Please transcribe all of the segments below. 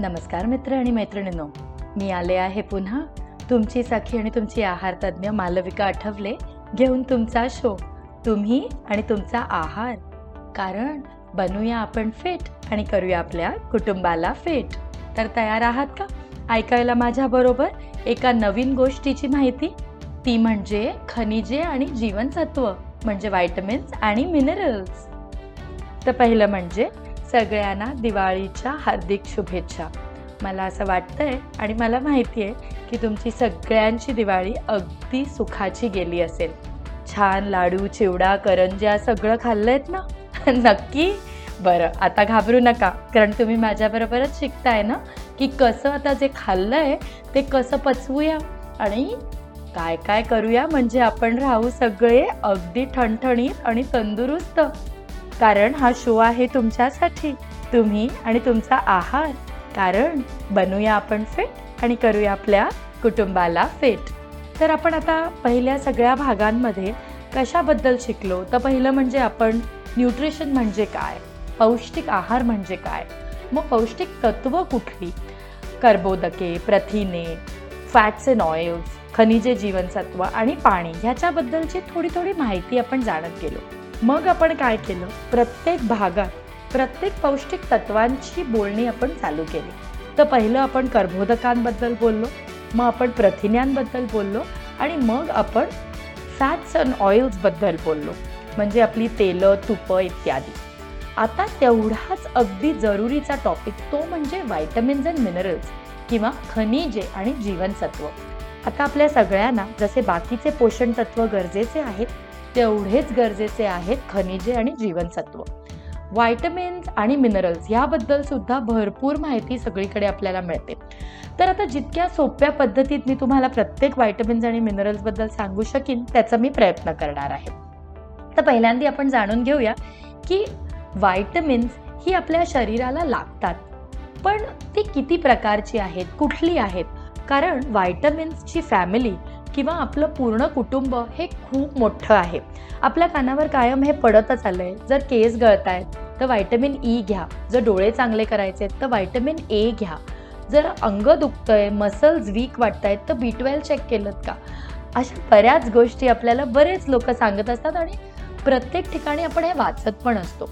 नमस्कार मित्र आणि मैत्रिणींनो. मी आले आहे पुन्हा. तुमची सखी आणि तुमची आहार तज्ज्ञ मालविका आठवले घेऊन तुमचा शो तुम्ही आणि तुमचा आहार. कारण बनूया आपण फिट आणि करूया आपल्या कुटुंबाला फिट तर तयार आहात का? ऐकायला माझ्याबरोबर एका नवीन गोष्टीची माहिती. ती म्हणजे खनिजे आणि जीवनसत्व म्हणजे व्हायटमिन्स आणि मिनरल्स तर पहिलं म्हणजे सगळ्यांना दिवाळीच्या हार्दिक शुभेच्छा. मला असं वाटतं आहे आणि मला माहिती आहे की तुमची सगळ्यांची दिवाळी अगदी सुखाची गेली असेल. छान लाडू चिवडा करंज्या सगळं खाल्लं आहेत ना? नक्की? बरं आता घाबरू नका. कारण तुम्ही माझ्याबरोबरच शिकताय ना की कसं आता जे खाल्लं आहे ते कसं पचवूया आणि काय काय करूया म्हणजे आपण राहू सगळे अगदी ठणठणीत आणि तंदुरुस्त. कारण हा शो आहे तुमच्यासाठी. तुम्ही आणि तुमचा आहार. कारण बनूया आपण फिट आणि करूया आपल्या कुटुंबाला फिट तर आपण आता पहिल्या सगळ्या भागांमध्ये कशाबद्दल शिकलो? तर पहिलं म्हणजे आपण न्यूट्रिशन म्हणजे काय? पौष्टिक आहार म्हणजे काय? मग पौष्टिक तत्व कुठली? कर्बोदके प्रथिने फॅट्स अँड ऑइल्स खनिजे जीवनसत्व आणि पाणी ह्याच्याबद्दलची थोडी थोडी माहिती आपण जाणत गेलो. मग आपण काय केलं? प्रत्येक भागात प्रत्येक पौष्टिक तत्वांची बोलणी आपण चालू केली. तर पहिलं आपण कर्बोदकांबद्दल बोललो मग आपण प्रथिन्यांबद्दल बोललो आणि मग आपण फॅट्स अँड ऑइल्सबद्दल बोललो म्हणजे आपली तेलं तुपं इत्यादी. आता तेवढाच अगदी जरुरीचा टॉपिक तो म्हणजे व्हायटमिन्स अँड मिनरल्स किंवा खनिजे आणि जीवनसत्व. आता आपल्या सगळ्यांना जसे बाकीचे पोषण तत्व गरजेचे आहेत तेवढेच गरजेचे आहेत खनिजे आणि जीवनसत्व. व्हायटमिन्स आणि मिनरल्स याबद्दल सुद्धा भरपूर माहिती सगळीकडे आपल्याला मिळते. तर आता जितक्या सोप्या पद्धतीत मी तुम्हाला प्रत्येक व्हायटमिन्स आणि मिनरल्सबद्दल सांगू शकेन त्याचा मी प्रयत्न करणार आहे. तर पहिल्यांदा आपण जाणून घेऊया की व्हायटमिन्स ही आपल्या शरीराला लागतात. पण ती किती प्रकारची आहेत कुठली आहेत? कारण व्हायटमिन्सची फॅमिली किंवा आपलं पूर्ण कुटुंब हे खूप मोठं आहे. आपल्या कानावर कायम हे पडतच आलं आहे जर केस गळत आहेत तर व्हायटमिन ई घ्या. जर डोळे चांगले करायचे आहेत तर व्हायटमिन ए घ्या. जर अंग दुखतंय मसल्स वीक वाटत आहेत तर बी ट्वेल्व चेक केलं का? अशा बऱ्याच गोष्टी आपल्याला बरेच लोक सांगत असतात आणि प्रत्येक ठिकाणी आपण हे वाचत पण असतो.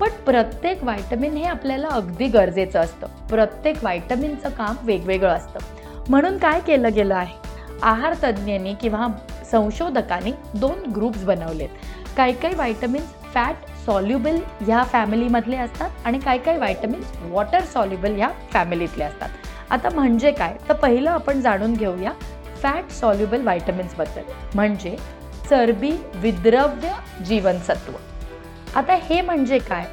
पण प्रत्येक व्हायटमिन हे आपल्याला अगदी गरजेचं असतं. प्रत्येक व्हायटमिनचं काम वेगवेगळं असतं. म्हणून काय केलं गेलं आहे? आहार तज्ज्ञांनी किंवा संशोधकांनी दोन ग्रुप्स बनवलेत. काही काही व्हायटमिन्स फॅट सॉल्युबल ह्या फॅमिलीमधले असतात आणि काही काही व्हायटमिन्स वॉटर सॉल्युबल ह्या फॅमिलीतले असतात. आता म्हणजे काय? तर पहिलं आपण जाणून घेऊया फॅट सॉल्युबल व्हायटमिन्सबद्दल म्हणजे चरबी विद्रव्य जीवनसत्व. आता हे म्हणजे काय?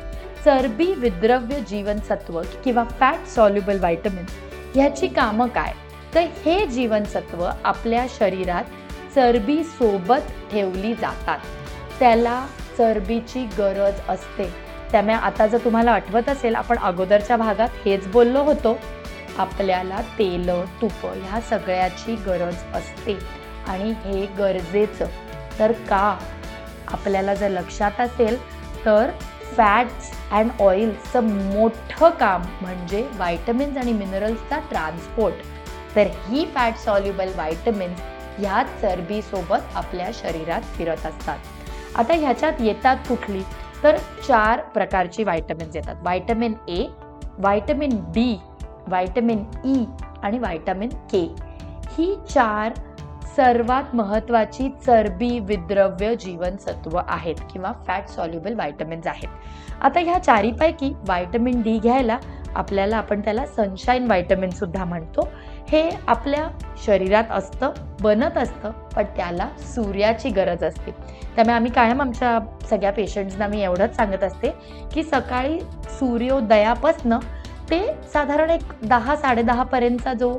चरबी विद्रव्य जीवनसत्व किंवा फॅट सॉल्युबल व्हायटमिन्स ह्याची कामं काय? तर हे जीवनसत्व आपल्या शरीरात चरबीसोबत ठेवली जातात. त्याला चरबीची गरज असते. त्यामुळे आता जर तुम्हाला आठवत असेल आपण अगोदरच्या भागात हेच बोललो होतो. आपल्याला तेल तुप ह्या सगळ्याची गरज असते. आणि हे गरजेचं. तर का? आपल्याला जर लक्षात असेल तर फॅट्स अँड ऑइल्सचं मोठं काम म्हणजे व्हायटमिन्स आणि मिनरल्सचा ट्रान्सपोर्ट. तर ही फॅट सॉल्युबल व्हायटमिन्स ह्या चरबीसोबत आपल्या शरीरात फिरत असतात. आता ह्याच्यात येतात कुठली? तर चार प्रकारची व्हायटमिन्स येतात. Vitamin A vitamin B vitamin E आणि व्हायटमिन के ही चार सर्वात महत्त्वाची चरबी विद्रव्य जीवनसत्व आहेत किंवा फॅट सॉल्युबल व्हायटमिन्स आहेत. आता ह्या चारीपैकी व्हायटमिन डी घ्यायला आपल्याला आपण त्याला सनशाईन व्हायटमिन सुद्धा म्हणतो. हे आपल्या शरीरात असतं बनत असतं पण त्याला सूर्याची गरज असते. त्यामुळे आम्ही कायम आमच्या सगळ्या पेशंट्सना मी एवढंच सांगत असते की सकाळी सूर्योदयापासनं ते साधारण एक दहा साडेदहापर्यंतचा जो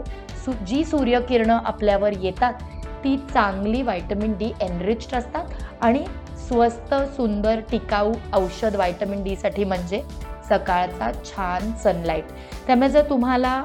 सु जी सूर्यकिरणं आपल्यावर येतात ती चांगली व्हायटमिन डी एनरिच्ड असतात आणि स्वस्त सुंदर टिकाऊ औषध व्हायटमिन डीसाठी म्हणजे सकाळचा छान सनलाईट त्यामुळे जर तुम्हाला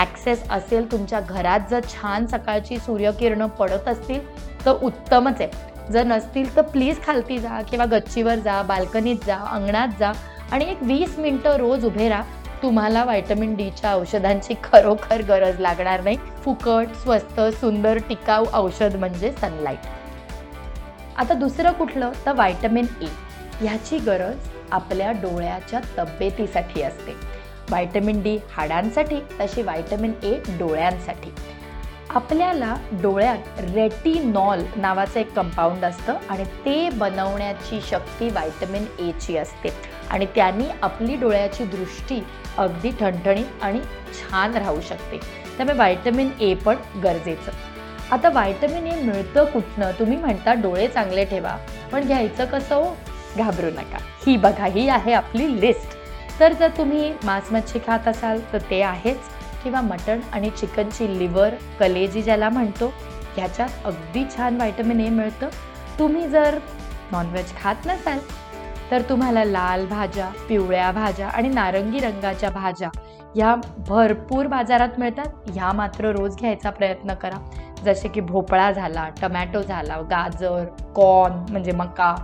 ॲक्सेस असेल तुमच्या घरात जर छान सकाळची सूर्यकिरणं पडत असतील तर उत्तमच आहे. जर नसतील तर प्लीज खालती जा किंवा गच्चीवर जा बाल्कनीत जा अंगणात जा आणि एक वीस मिनटं रोज उभे राहा. तुम्हाला व्हायटमिन डीच्या औषधांची खरोखर गरज लागणार नाही. फुकट स्वस्त सुंदर टिकाऊ औषध म्हणजे सनलाईट आता दुसरं कुठलं? तर व्हायटमिन ए ह्याची गरज आपल्या डोळ्याच्या तब्येतीसाठी असते. व्हायटमिन डी हाडांसाठी तशी व्हायटमिन ए डोळ्यांसाठी. आपल्याला डोळ्यात रेटिनॉल नावाचं एक कंपाऊंड असतं आणि ते बनवण्याची शक्ती व्हायटमिन एची असते. आणि त्यांनी आपली डोळ्याची दृष्टी अगदी ठणठणीत आणि छान राहू शकते. त्यामुळे व्हायटमिन ए पण गरजेचं. आता व्हायटमिन ए मिळतं कुठनं? तुम्ही म्हणता डोळे चांगले ठेवा. पण घ्यायचं कसं हो? घाबरू नका. ही बघा ही आहे आपली लिस्ट तर जर तुम्ही मांस मच्छी खात असाल तर ते आहेच. किंवा मटण आणि चिकनची लिव्हर कलेजी ज्याला म्हणतो ह्याच्यात अगदी छान व्हायटमिन ए मिळतं. तुम्ही जर नॉनव्हेज खात नसाल तर तुम्हाला लाल भाज्या पिवळ्या भाज्या आणि नारंगी रंगाच्या भाज्या ह्या भरपूर बाजारात मिळतात. ह्या मात्र रोज घ्यायचा प्रयत्न करा. जसे की भोपळा झाला टमॅटो झाला गाजर कॉर्न म्हणजे मका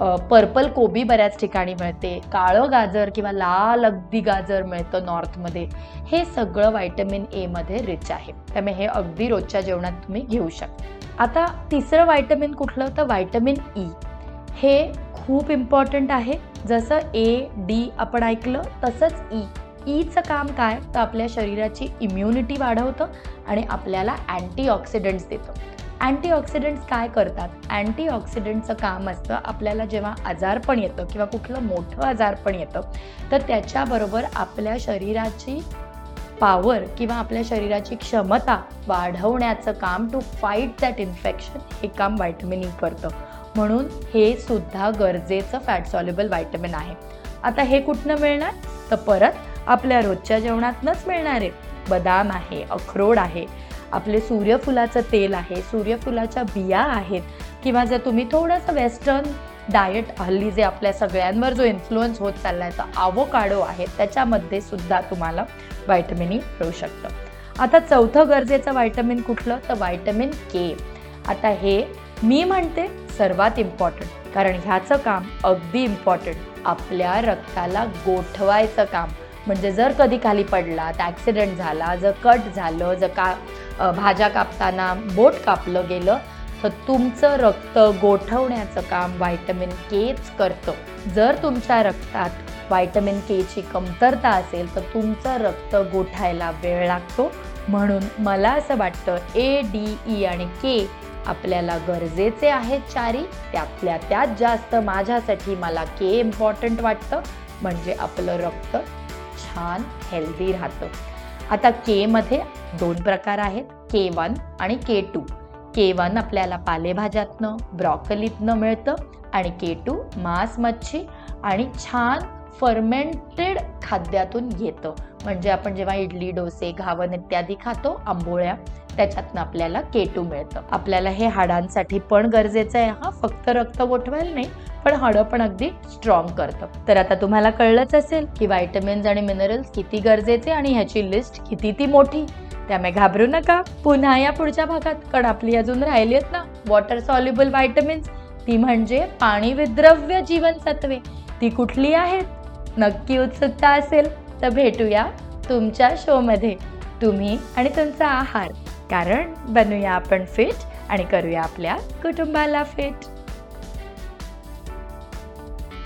पर्पल कोबी बऱ्याच ठिकाणी मिळते काळं गाजर किंवा लाल अगदी गाजर मिळतं नॉर्थमध्ये. हे सगळं व्हायटमिन एमध्ये रिच आहे. त्यामुळे हे अगदी रोजच्या जेवणात तुम्ही घेऊ शकता. आता तिसरं व्हायटमिन कुठलं तर व्हायटमिन ई. हे खूप इम्पॉर्टंट आहे. जसं ए डी आपण ऐकलं तसंच ई. ईचं काम काय? तर आपल्या शरीराची इम्युनिटी वाढवतं आणि आपल्याला अँटीऑक्सिडंट्स देतं. अँटीऑक्सिडंट्स काय करतात? अँटीऑक्सिडंटचं काम असतं आपल्याला जेव्हा आजारपण येतं किंवा कुठलं मोठं आजारपण येतं तर त्याच्याबरोबर आपल्या शरीराची पॉवर किंवा आपल्या शरीराची क्षमता वाढवण्याचं काम टू फाईट दॅट इन्फेक्शन हे काम व्हायटमिन ई e करतं. म्हणून हे सुद्धा गरजेचं फॅट सॉल्युबल व्हायटमिन आहे. आता हे कुठनं मिळणार? तर परत आपल्या रोजच्या जेवणातनंच मिळणार आहे. बदाम आहे अक्रोड आहे आपले सूर्यफुलाचं तेल आहे सूर्यफुलाच्या बिया आहेत किंवा जर तुम्ही थोडंसं वेस्टर्न डाएट हल्ली जे आपल्या सगळ्यांवर जो इन्फ्लुअन्स होत चालला आहे तर आवोकाडो आहे त्याच्यामध्ये सुद्धा तुम्हाला व्हायटमिन ई e मिळू शकतं. आता चौथं गरजेचं व्हायटमिन कुठलं? तर व्हायटमिन के आता हे मी म्हणते सर्वात इम्पॉर्टंट कारण ह्याचं काम अगदी इम्पॉर्टंट आपल्या रक्ताला गोठवायचं काम. म्हणजे जर कधी खाली पडला तर ॲक्सिडेंट झाला जर कट झालं जर का भाज्या कापताना बोट कापलं गेलं तर तुमचं रक्त गोठवण्याचं काम व्हायटमिन केच करतं. जर तुमच्या रक्तात व्हायटमिन केची कमतरता असेल तर तुमचं रक्त गोठायला वेळ लागतो. म्हणून मला असं वाटतं ए डी ई आणि के आपल्याला गरजेचे आहेत चारी. त्यातल्या त्यात जास्त माझ्यासाठी मला के इम्पॉर्टंट वाटतं. म्हणजे आपलं रक्त छान हेल्दी राहतं. आता केमध्ये दोन प्रकार आहेत. के वन आणि के टू के वन आपल्याला पालेभाज्यातनं ब्रॉकलीतनं मिळतं आणि के टू मांस मच्छी आणि छान फर्मेंटेड खाद्यातून येतं म्हणजे आपण जेव्हा इडली डोसे घावन इत्यादी खातो आंबोळ्या त्याच्यातनं आपल्याला के टू मिळतं. आपल्याला हे हाडांसाठी पण गरजेचं आहे. हा फक्त रक्त गोठवायला नाही पण हाडं पण अगदी स्ट्रॉंग करतं. तर आता तुम्हाला कळलंच असेल की व्हायटमिन्स आणि मिनरल्स किती गरजेचे आणि ह्याची लिस्ट किती ती मोठी. त्यामुळे घाबरू नका. पुन्हा या पुढच्या भागात. कारण आपली अजून राहिली आहेत ना? वॉटर सॉल्युबल व्हायटमिन्स ती म्हणजे पाणी विद्रव्य जीवनसत्वे. ती कुठली आहेत? नक्की उत्सुकता असेल तर भेटूया तुमच्या शोमध्ये तुम्ही आणि तुमचा आहार. कारण बनूया आपण फिट आणि करूया आपल्या कुटुंबाला फिट